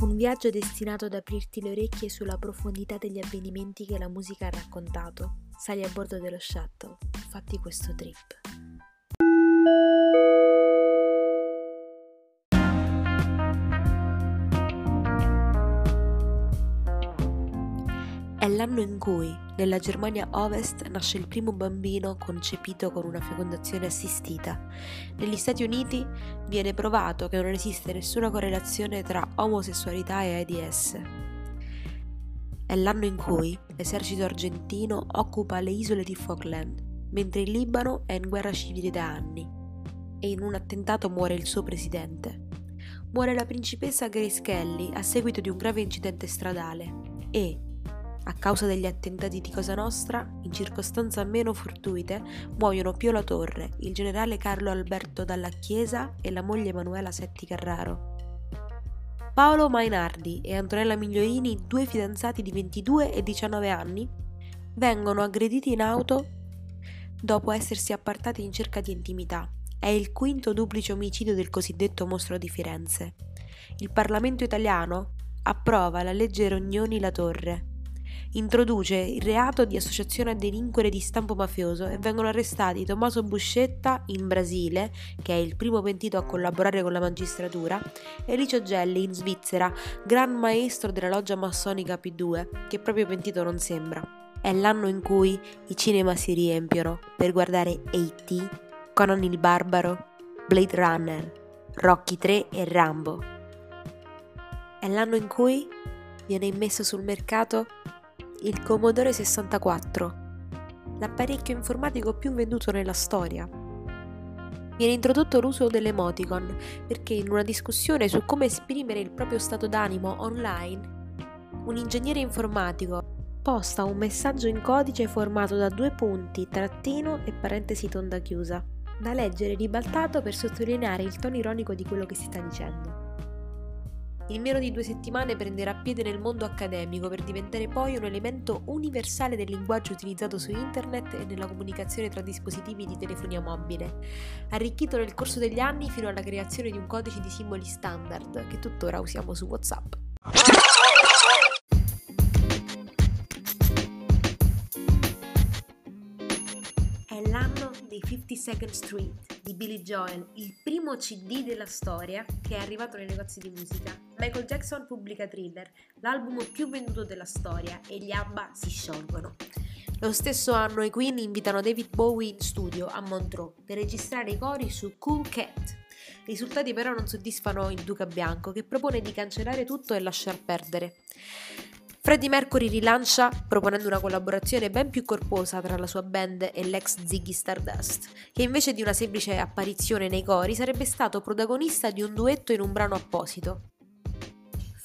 Un viaggio destinato ad aprirti le orecchie sulla profondità degli avvenimenti che la musica ha raccontato. Sali a bordo dello shuttle, fatti questo trip. È l'anno in cui, nella Germania Ovest, nasce il primo bambino concepito con una fecondazione assistita. Negli Stati Uniti viene provato che non esiste nessuna correlazione tra omosessualità e AIDS. È l'anno in cui l'esercito argentino occupa le isole di Falkland, mentre il Libano è in guerra civile da anni. E in un attentato muore il suo presidente. Muore la principessa Grace Kelly a seguito di un grave incidente stradale e, a causa degli attentati di Cosa Nostra, in circostanze meno fortuite, muoiono Pio La Torre, il generale Carlo Alberto Dalla Chiesa e la moglie Emanuela Setti Carraro. Paolo Mainardi e Antonella Miglioini, due fidanzati di 22 e 19 anni, vengono aggrediti in auto dopo essersi appartati in cerca di intimità. È il quinto duplice omicidio del cosiddetto mostro di Firenze. Il Parlamento italiano approva la legge Rognoni La Torre, introduce il reato di associazione a delinquere di stampo mafioso e vengono arrestati Tommaso Buscetta in Brasile, che è il primo pentito a collaborare con la magistratura, e Licio Gelli in Svizzera, gran maestro della loggia massonica P2, che proprio pentito non sembra. È l'anno in cui i cinema si riempiono per guardare A.T., Conan il Barbaro, Blade Runner, Rocky 3 e Rambo. È l'anno in cui viene immesso sul mercato il Commodore 64, l'apparecchio informatico più venduto nella storia. Viene introdotto l'uso dell'emoticon perché in una discussione su come esprimere il proprio stato d'animo online, un ingegnere informatico posta un messaggio in codice formato da due punti, trattino e parentesi tonda chiusa, da leggere ribaltato per sottolineare il tono ironico di quello che si sta dicendo. In meno di due settimane prenderà piede nel mondo accademico per diventare poi un elemento universale del linguaggio utilizzato su internet e nella comunicazione tra dispositivi di telefonia mobile, arricchito nel corso degli anni fino alla creazione di un codice di simboli standard che tuttora usiamo su WhatsApp. 52nd Street di Billy Joel, il primo CD della storia che è arrivato nei negozi di musica. Michael Jackson pubblica Thriller, l'album più venduto della storia, e gli ABBA si sciolgono. Lo stesso anno i Queen invitano David Bowie in studio a Montreux per registrare i cori su Cool Cat. I risultati però non soddisfano il Duca Bianco che propone di cancellare tutto e lasciar perdere. Freddie Mercury rilancia proponendo una collaborazione ben più corposa tra la sua band e l'ex Ziggy Stardust, che invece di una semplice apparizione nei cori sarebbe stato protagonista di un duetto in un brano apposito.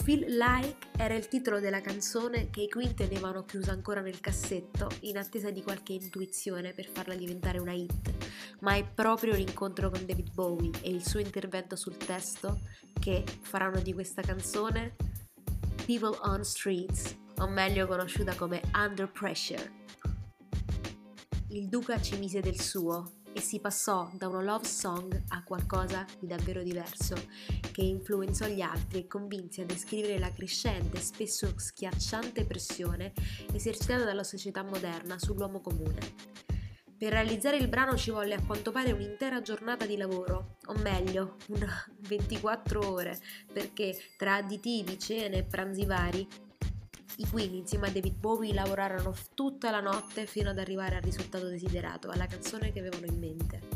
Feel Like era il titolo della canzone che i Queen tenevano chiusa ancora nel cassetto in attesa di qualche intuizione per farla diventare una hit, ma è proprio l'incontro con David Bowie e il suo intervento sul testo che faranno di questa canzone People on Streets, o meglio conosciuta come Under Pressure. Il duca ci mise del suo e si passò da una love song a qualcosa di davvero diverso, che influenzò gli altri e convinse a descrivere la crescente, spesso schiacciante pressione esercitata dalla società moderna sull'uomo comune. Per realizzare il brano ci volle a quanto pare un'intera giornata di lavoro, o meglio, una 24 ore, perché tra additivi, cene e pranzi vari, i Queen insieme a David Bowie lavorarono tutta la notte fino ad arrivare al risultato desiderato, alla canzone che avevano in mente.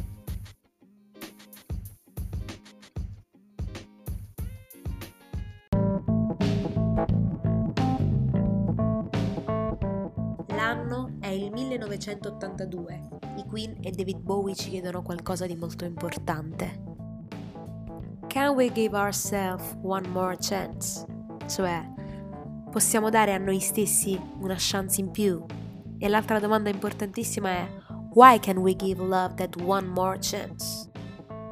1982. I Queen e David Bowie ci chiedono qualcosa di molto importante. Can we give ourselves one more chance? Cioè, possiamo dare a noi stessi una chance in più? E l'altra domanda importantissima è Why can we give love that one more chance?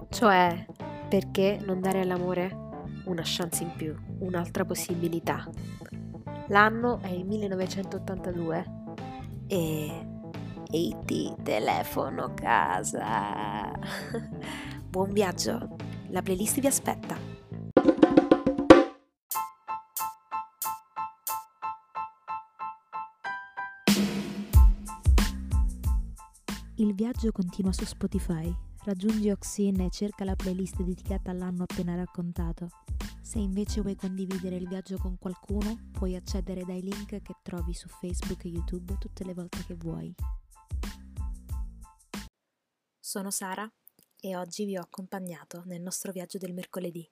Cioè, perché non dare all'amore una chance in più, un'altra possibilità? L'anno è il 1982 e IT telefono casa. Buon viaggio, la playlist vi aspetta. Il viaggio continua su Spotify Raggiungi Oxin e cerca la playlist dedicata all'anno appena raccontato. Se invece vuoi condividere il viaggio con qualcuno, puoi accedere dai link che trovi su Facebook e YouTube tutte le volte che vuoi. Sono Sara e oggi vi ho accompagnato nel nostro viaggio del mercoledì.